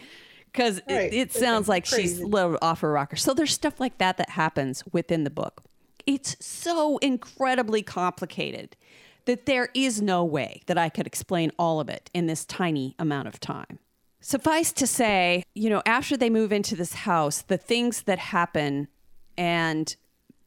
because Right. it, it sounds like like she's a little off her rocker. So there's stuff like that that happens within the book. It's so incredibly complicated that there is no way that I could explain all of it in this tiny amount of time. Suffice to say, you know, after they move into this house, the things that happen and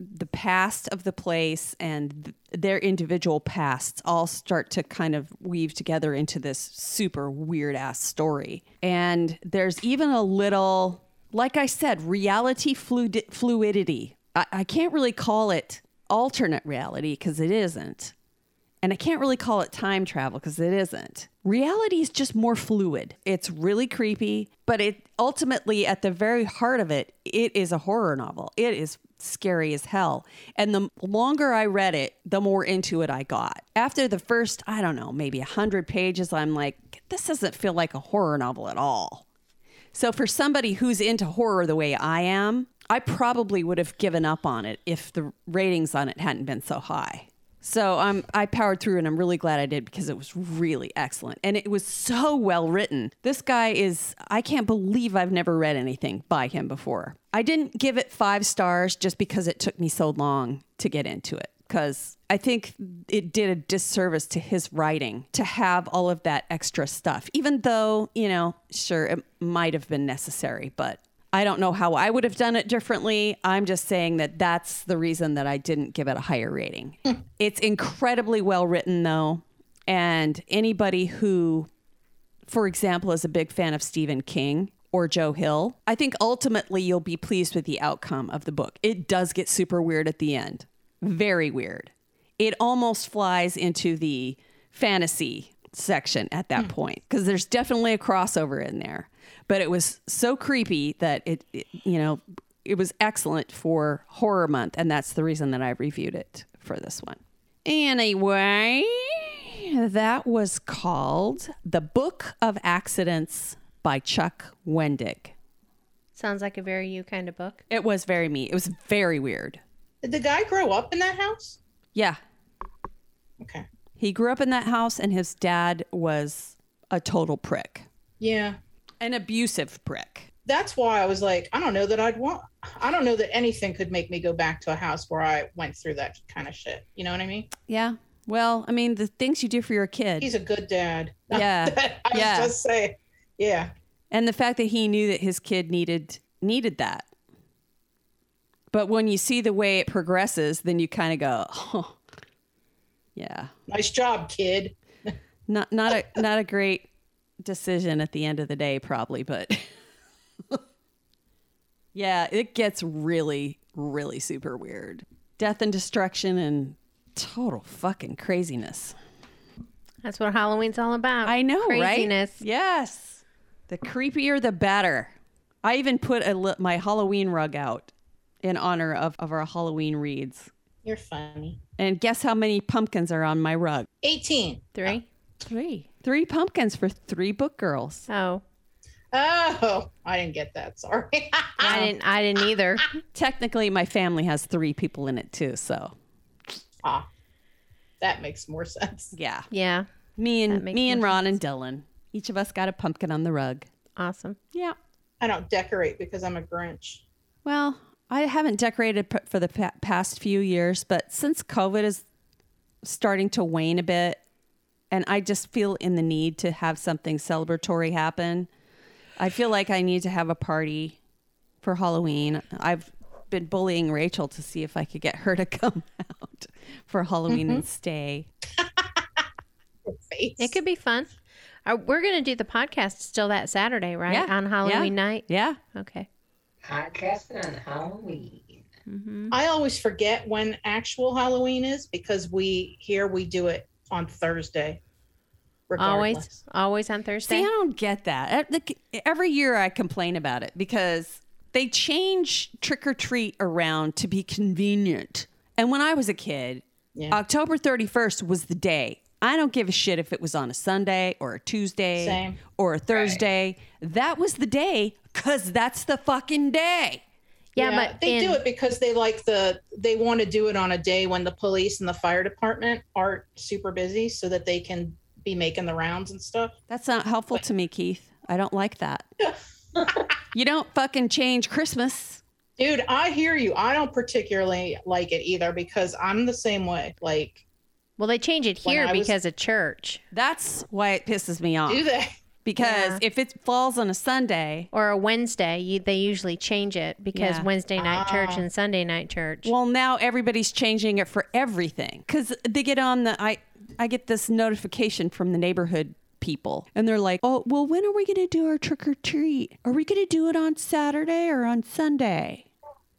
the past of the place and th- their individual pasts all start to kind of weave together into this super weird ass story. And there's even a little, like I said, reality fluid- fluidity. I-, I can't really call it alternate reality because it isn't. And I can't really call it time travel because it isn't. Reality is just more fluid. It's really creepy, but it ultimately, at the very heart of it, it is a horror novel. It is scary as hell. And the longer I read it, the more into it I got. After the first, I don't know, maybe 100 pages, I'm like, this doesn't feel like a horror novel at all. So for somebody who's into horror the way I am, I probably would have given up on it if the ratings on it hadn't been so high. So I powered through and I'm really glad I did because it was really excellent. And it was so well written. This guy is, I can't believe I've never read anything by him before. I didn't give it five stars just because it took me so long to get into it. Because I think it did a disservice to his writing to have all of that extra stuff, even though, you know, sure, it might have been necessary, but I don't know how I would have done it differently. I'm just saying that that's the reason that I didn't give it a higher rating. Hmm. it's incredibly well written, though. And anybody who, for example, is a big fan of Stephen King or Joe Hill, I think ultimately you'll be pleased with the outcome of the book. It does get super weird at the end, very weird. It almost flies into the fantasy section at that hmm. point because there's definitely a crossover in there but it was so creepy that it, it, you know it was excellent for horror month and that's the reason that i reviewed it for this one anyway that was called the book of accidents by chuck wendig Sounds like a very you kind of book. it was very me it was very weird Did the guy grow up in that house? yeah Okay. he grew up in that house and his dad was a total prick Yeah. An abusive prick That's why I was like, I don't know that I'd want. I don't know that anything could make me go back to a house where I went through that kind of shit. You know what I mean? yeah well i mean the things you do for your kid He's a good dad. Yeah. I Yeah. was just saying. Yeah. and the fact that he knew that his kid needed needed that but when you see the way it progresses then you kind of go oh yeah Nice job, kid. not not a not a great decision at the end of the day probably but yeah it gets really really super weird death and destruction and total fucking craziness That's what Halloween's all about. I know, Craziness. right? Yes. The creepier, the better. I even put a li- my Halloween rug out in honor of, of our Halloween reads. You're funny. And guess how many pumpkins are on my rug? 18. Three. Three. Three pumpkins for three book girls. Oh, Oh, I didn't get that. Sorry. I didn't. I didn't either. Technically, my family has three people in it too. So, ah, that makes more sense. yeah. Yeah. Me and me and more Ron and Dylan. Each of us got a pumpkin on the rug. Awesome. Yeah. I don't decorate because I'm a Grinch. Well, I haven't decorated p- for the pa- past few years, but since COVID is starting to wane a bit, and I just feel in the need to have something celebratory happen, I feel like I need to have a party for Halloween. I've been bullying Rachel to see if I could get her to come out for Halloween and stay. It could be fun. Uh, we're gonna do the podcast still that Saturday, right? Yeah. On Halloween Yeah. night. Yeah. Okay. Podcasting on Halloween. I always forget when actual Halloween is because we here we do it on Thursday. Always, regardless. always on Thursday. See, I don't get that. Every year I complain about it because they change trick or treat around to be convenient. And when I was a kid, Yeah. October 31st was the day. I don't give a shit if it was on a Sunday or a Tuesday Same. or a Thursday. That was the day because that's the fucking day. Yeah, but they in, do it because they like the they want to do it on a day when the police and the fire department aren't super busy so that they can be making the rounds and stuff. That's not helpful to me, Keith. I don't like that. you don't fucking change Christmas. Dude, I hear you. I don't particularly like it either because I'm the same way. Like, Well, they change it here I was- because of church That's Why it pisses me off. do they? Because Yeah. if it falls on a Sunday, or a Wednesday. You, they usually change it because Yeah. Wednesday night church Ah. and Sunday night church. well, now everybody's changing it for everything. Because they get on the I I get this notification from the neighborhood people, and they're like, "Oh, well, when are we going to do our trick or treat? Are we going to do it on Saturday or on Sunday?"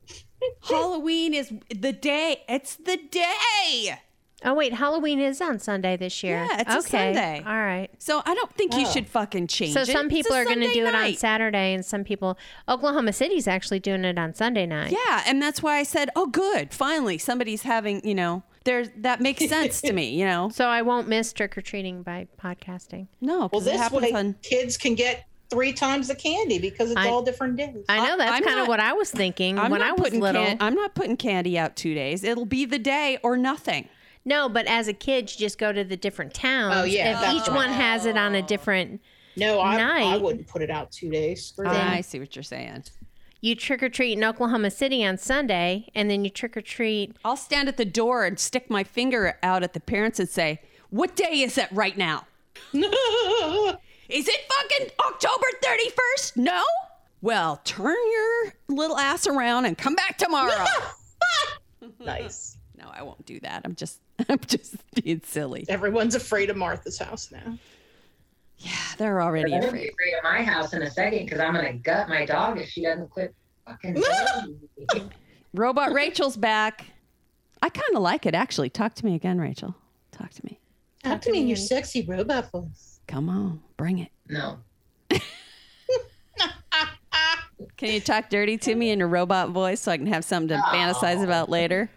Halloween is the day. It's the day. Oh wait, Halloween is on Sunday this year. Yeah, it's a okay. Sunday. All right. So I don't think you Oh. should fucking change So it. some It's people a are going to Sunday do it on. Saturday, and some people. Oklahoma City's actually doing it on Sunday night. Yeah, and that's why I said, "Oh, good, finally somebody's having." You know, there's that makes sense to me. You know, So I won't miss trick or treating by podcasting. no, Well, because it this happens way on. kids can get three times the candy because it's I- all different days. I know I- that's I'm kind of what I was thinking I'm when I was little. can- I'm not putting candy out two days. It'll be the day or nothing. No, but as a kid, you just go to the different towns. Oh, yeah, If each right. one has it on a different, no, I, I wouldn't put it out two days. Three days. I see what you're saying. you trick or treat in Oklahoma City on Sunday, and then you trick or treat. I'll stand at the door and stick my finger out at the parents and say, "What day is it right now? Is it fucking October 31st? No? Well, turn your little ass around and come back tomorrow." nice. no, I won't do that. I'm just I'm just being silly. Everyone's afraid of Martha's house now. Yeah, they're already I'm gonna afraid. be afraid of my house in a second because I'm gonna gut my dog if she doesn't quit fucking. biting me. Robot Rachel's back. I kind of like it actually. Talk to me again, Rachel. Talk to me. Talk to me in your sexy robot voice. Come on, bring it. no, Can you talk dirty to me in your robot voice so I can have something to fantasize about later?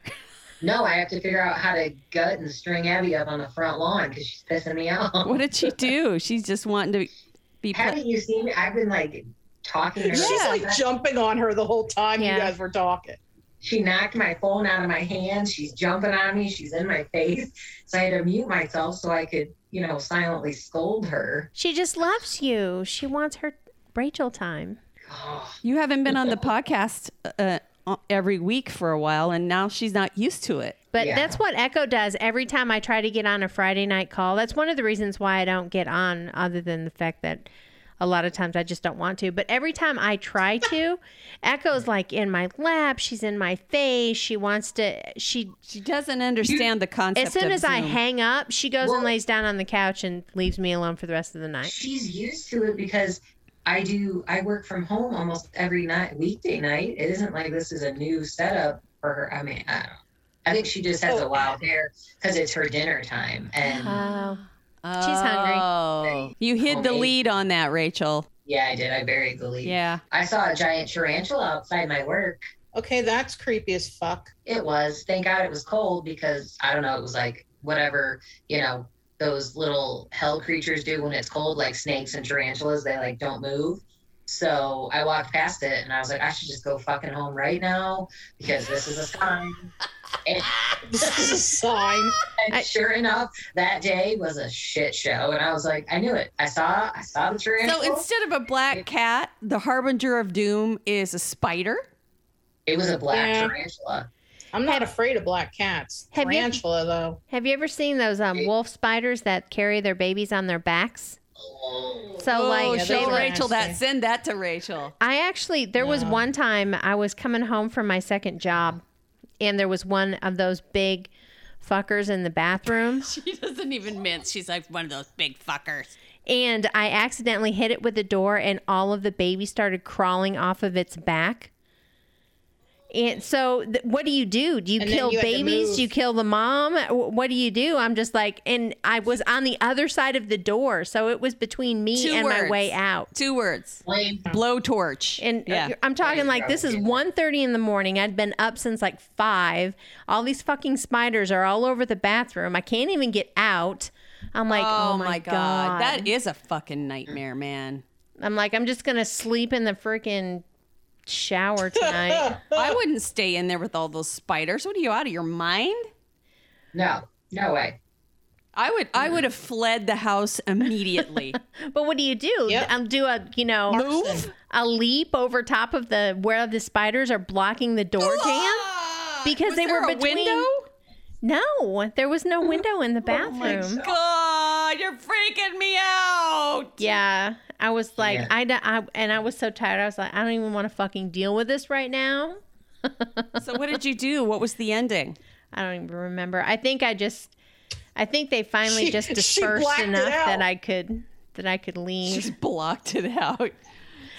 No, I have to figure out how to gut and string Abby up on the front lawn because she's pissing me off. What did she do? She's just wanting to be. Pla- Haven't you seen me? I've been like talking to her. She's Yeah. like jumping on her the whole time Yeah. you guys were talking. She knocked my phone out of my hands. She's jumping on me. She's in my face. So I had to mute myself so I could, you know, silently scold her. She just loves you. She wants her Rachel time. You haven't been on the podcast uh, every week for a while, and now she's not used to it. But Yeah. that's what Echo does every time I try to get on a Friday night call. That's one of the reasons why I don't get on, other than the fact that a lot of times I just don't want to. But every time I try to, Echo's like in my lap. She's in my face. She wants to. She She doesn't understand the concept. as soon of as I hang up, she goes and lays down on the couch and leaves me alone for the rest of the night. she's used to it because I do, I work from home almost every night, weekday night. It isn't like this is a new setup for her. I mean, I don't know. I think she just has a oh. wild hair because it's her dinner time. And Oh, She's hungry. Oh, you hid the lead on that, Rachel. yeah, I did. I buried the lead. Yeah. I saw a giant tarantula outside my work. Okay, that's creepy as fuck. It was. Thank God it was cold because I don't know. It was like whatever you know those little hell creatures do when it's cold, like snakes and tarantulas. They like don't move. So I walked past it and I was like, I should just go fucking home right now because this is a sign. And, This is a sign. and sure enough, that day was a shit show. And I was like, I knew it. I saw. I saw the tarantula. So instead of a black cat, the harbinger of doom is a spider. it was a black Yeah. tarantula. I'm not afraid of black cats. Have you- though. Have you ever seen those um, wolf spiders that carry their babies on their backs? So oh, like yeah, show those are. Rachel that. Send that to Rachel. I actually there was one time I was coming home from my second job, and there was one of those big fuckers in the bathroom, She doesn't even mince. She's like one of those big fuckers. and I accidentally hit it with the door, and all of the babies started crawling off of its back. And so, th- what do you do? Do you And kill you babies? Do you kill the mom? Wh- What do you do? I'm just like, and I was on the other side of the door, so it was between me Two and my way out. Two words. Flame. Blowtorch. And uh, yeah. I'm talking like this is Yeah. 1.30 in the morning. I'd been up since like five. All these fucking spiders are all over the bathroom. I can't even get out. I'm like, oh, my god. That is a fucking nightmare, man. I'm like, I'm just gonna sleep in the freaking shower tonight. I wouldn't stay in there with all those spiders. What are you out of your mind? No, no way. I would I would have fled the house immediately. but what do you do? Yep. Um, do a you know Move. a leap over top of the where the spiders are blocking the door jam? Because Was they there were a between- window. No, there was no window in the bathroom. Oh God, you're freaking me out. Yeah, I was like, Yeah. I, d- I- and I was so tired. I was like, I don't even want to fucking deal with this right now. So what did you do? What was the ending? I don't even remember. I think I just, I think they finally She- just dispersed enough that. I could that I could leave. Just blocked it out.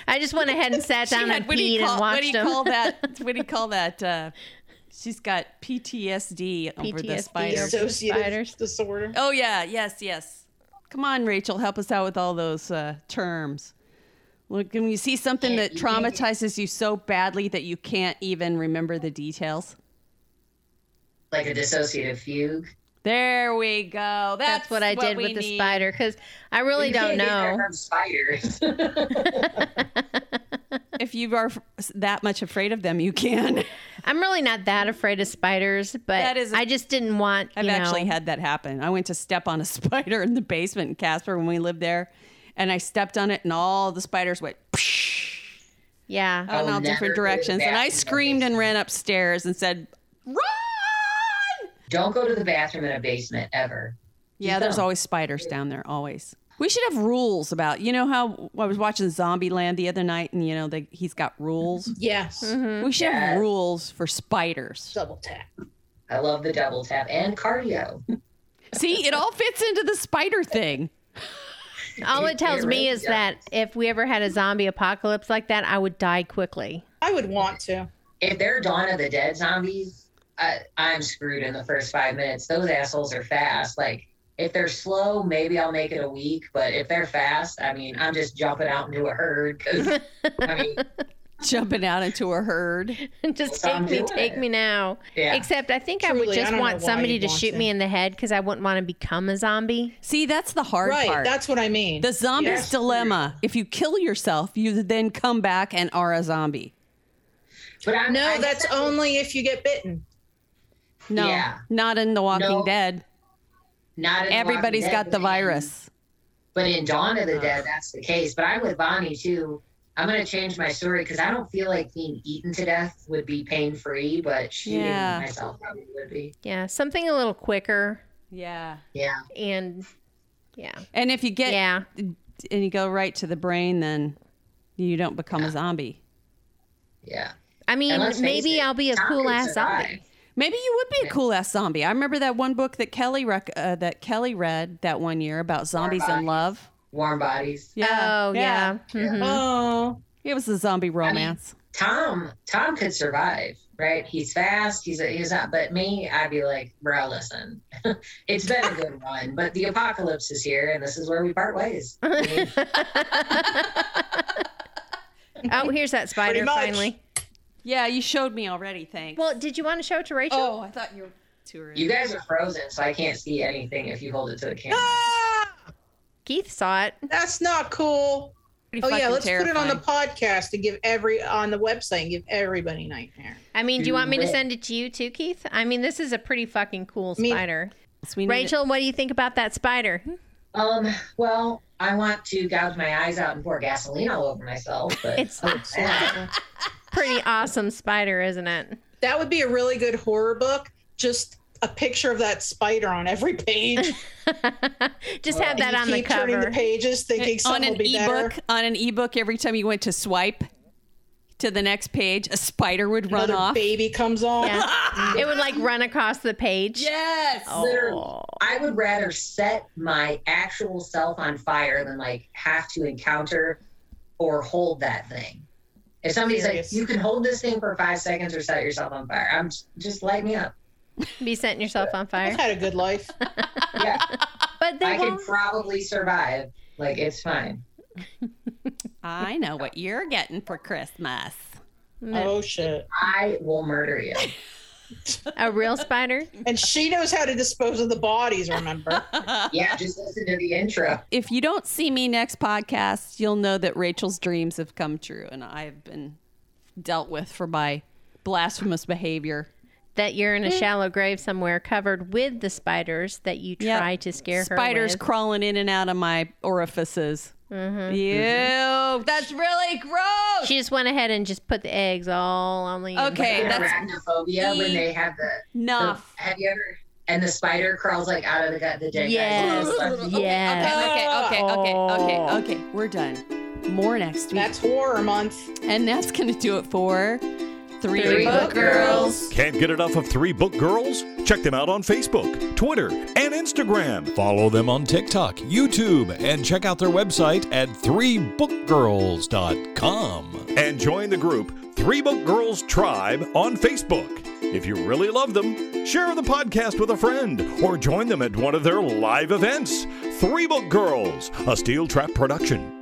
I just went ahead and sat down had- and what do you peed call, and what do you call that? What do you call that? Uh, she's got PTSD, over the PTSD spiders. over- Dissociative spiders. disorder. Oh yeah, yes, yes. Come on, Rachel, help us out with all those uh, terms. Look, when you see something that can't- traumatizes you so badly that you can't even remember the details. Like a dissociative fugue. There we go. That's, That's, what I did we with the need. spider because I really You don't can't get that know. from spiders. If you are that much afraid of them, you can. I'm really not that afraid of spiders, but That is a- I just didn't want. I've you actually know, had that happen. I went to step on a spider in the basement in Casper when we lived there, and I stepped on it, and all the spiders went Yeah. out in all different go to the directions. And I bathroom in a screamed and ran upstairs and said, "Run!" Don't go to the bathroom in a basement ever. Yeah, there's always spiders down there. Always. We should have rules about. You know how I was watching Zombieland the other night, and you know they, he's got rules. Yes. Mm-hmm. We should have rules for spiders. Double tap. I love the double tap and cardio. See, it all fits into the spider thing. All it It- tells it me really is that if we ever had a zombie apocalypse like that, I would die quickly. I would want to. If they're Dawn of the Dead zombies, I, I'm screwed in the first five minutes. Those assholes are fast. Like, if they're slow, maybe I'll make it a week. But if they're fast, I mean, I'm just jumping out into a herd because, I mean, Jumping out into a herd. just Well, I'm take me, take it. me now. Yeah. Except I think I would just don't want somebody to shoot to. me in the head because I wouldn't want to become a zombie. See, that's the hard right. part. That's what I mean. the zombie's Yes. dilemma. If you kill yourself, you then come back and are a zombie. but I'm no, I that's guess- only if you get bitten. No, Yeah. not in The Walking No. Dead. Not. in Everybody's Walking got the virus. But in Dawn of the Dead, that's the case. But I'm with Vonnie too. I'm going to change my story because I don't feel like being eaten to death would be pain free, but shooting Yeah. myself probably would be. Yeah, something a little quicker Yeah. Yeah. and yeah, And if you get yeah. and you go right to the brain, then you don't become a zombie. Yeah. I mean, And let's face maybe it, I'll be a cool ass survive. zombie. Maybe you would be a cool ass zombie. I remember that one book that Kelly rec- uh, that Kelly read that one year about zombies in love. Warm bodies. Oh yeah. Mhm. Oh, It was a zombie romance. Tom, Tom could survive, right? He's fast. He's a, he's not. But me, I'd be like, bro, listen, it's been a good run, but the apocalypse is here, and this is where we part ways. I mean, oh, here's that spider finally. Yeah, you showed me already. Thanks. Well, did you want to show it to Rachel? oh, I thought you were too early. you guys are frozen, so I can't see anything if you hold it to the camera. ah, Keith saw it. that's not cool. Pretty Oh yeah, let's put it on the podcast and give every on the website and give everybody nightmare. I mean, do you want me to send it to you too, Keith? I mean, this is a pretty fucking cool Me- spider. Yes, we Rachel, what do you think about that spider? Um, well, I want to gouge my eyes out and pour gasoline all over myself, but It's other than that, pretty awesome spider, isn't it? That would be a really good horror book. Just a picture of that spider on every page. Just have that And you on the keep turning the pages, thinking on something an will be ebook better. on an ebook every time you went to swipe to the next page a spider would run Another off baby comes on. Yeah. it would like run across the page. yes Oh. I would rather set my actual self on fire than like have to encounter or hold that thing. If somebody's Serious. like, you can hold this thing for five seconds or set yourself on fire, I'm just, just light me up. Be setting yourself on fire. I've had a good life. Yeah, But they I could won't. probably survive. Like it's fine. i know what you're getting for christmas Oh shit. I will murder you. A real spider? And she knows how to dispose of the bodies, remember? Yeah, just listen to the intro. if you don't see me next podcast you'll know that rachel's dreams have come true and i've been dealt with for my blasphemous behavior That you're in a hmm. shallow grave somewhere covered with the spiders that you Yep. try to scare her spiders with. crawling in and out of my orifices Mm-hmm. Ew, that's really gross. She just went ahead and just put the eggs all on the Okay, Like that's arachnophobia when they have the, the have you ever and the spider crawls like out of the gut the dead Yes. guy's Yes. Okay, okay, okay, Oh. okay, okay, okay. We're done. More next week. That's horror month. and that's going to do it for Three, Three Book Book Girls. Can't get enough of Three Book Girls? Check them out on Facebook, Twitter, and Instagram. Follow them on TikTok, YouTube, and check out their website at threebookgirls.com. And join the group Three Book Girls Tribe on Facebook. If you really love them, share the podcast with a friend or join them at one of their live events. Three Book Girls, a Steel Trap production.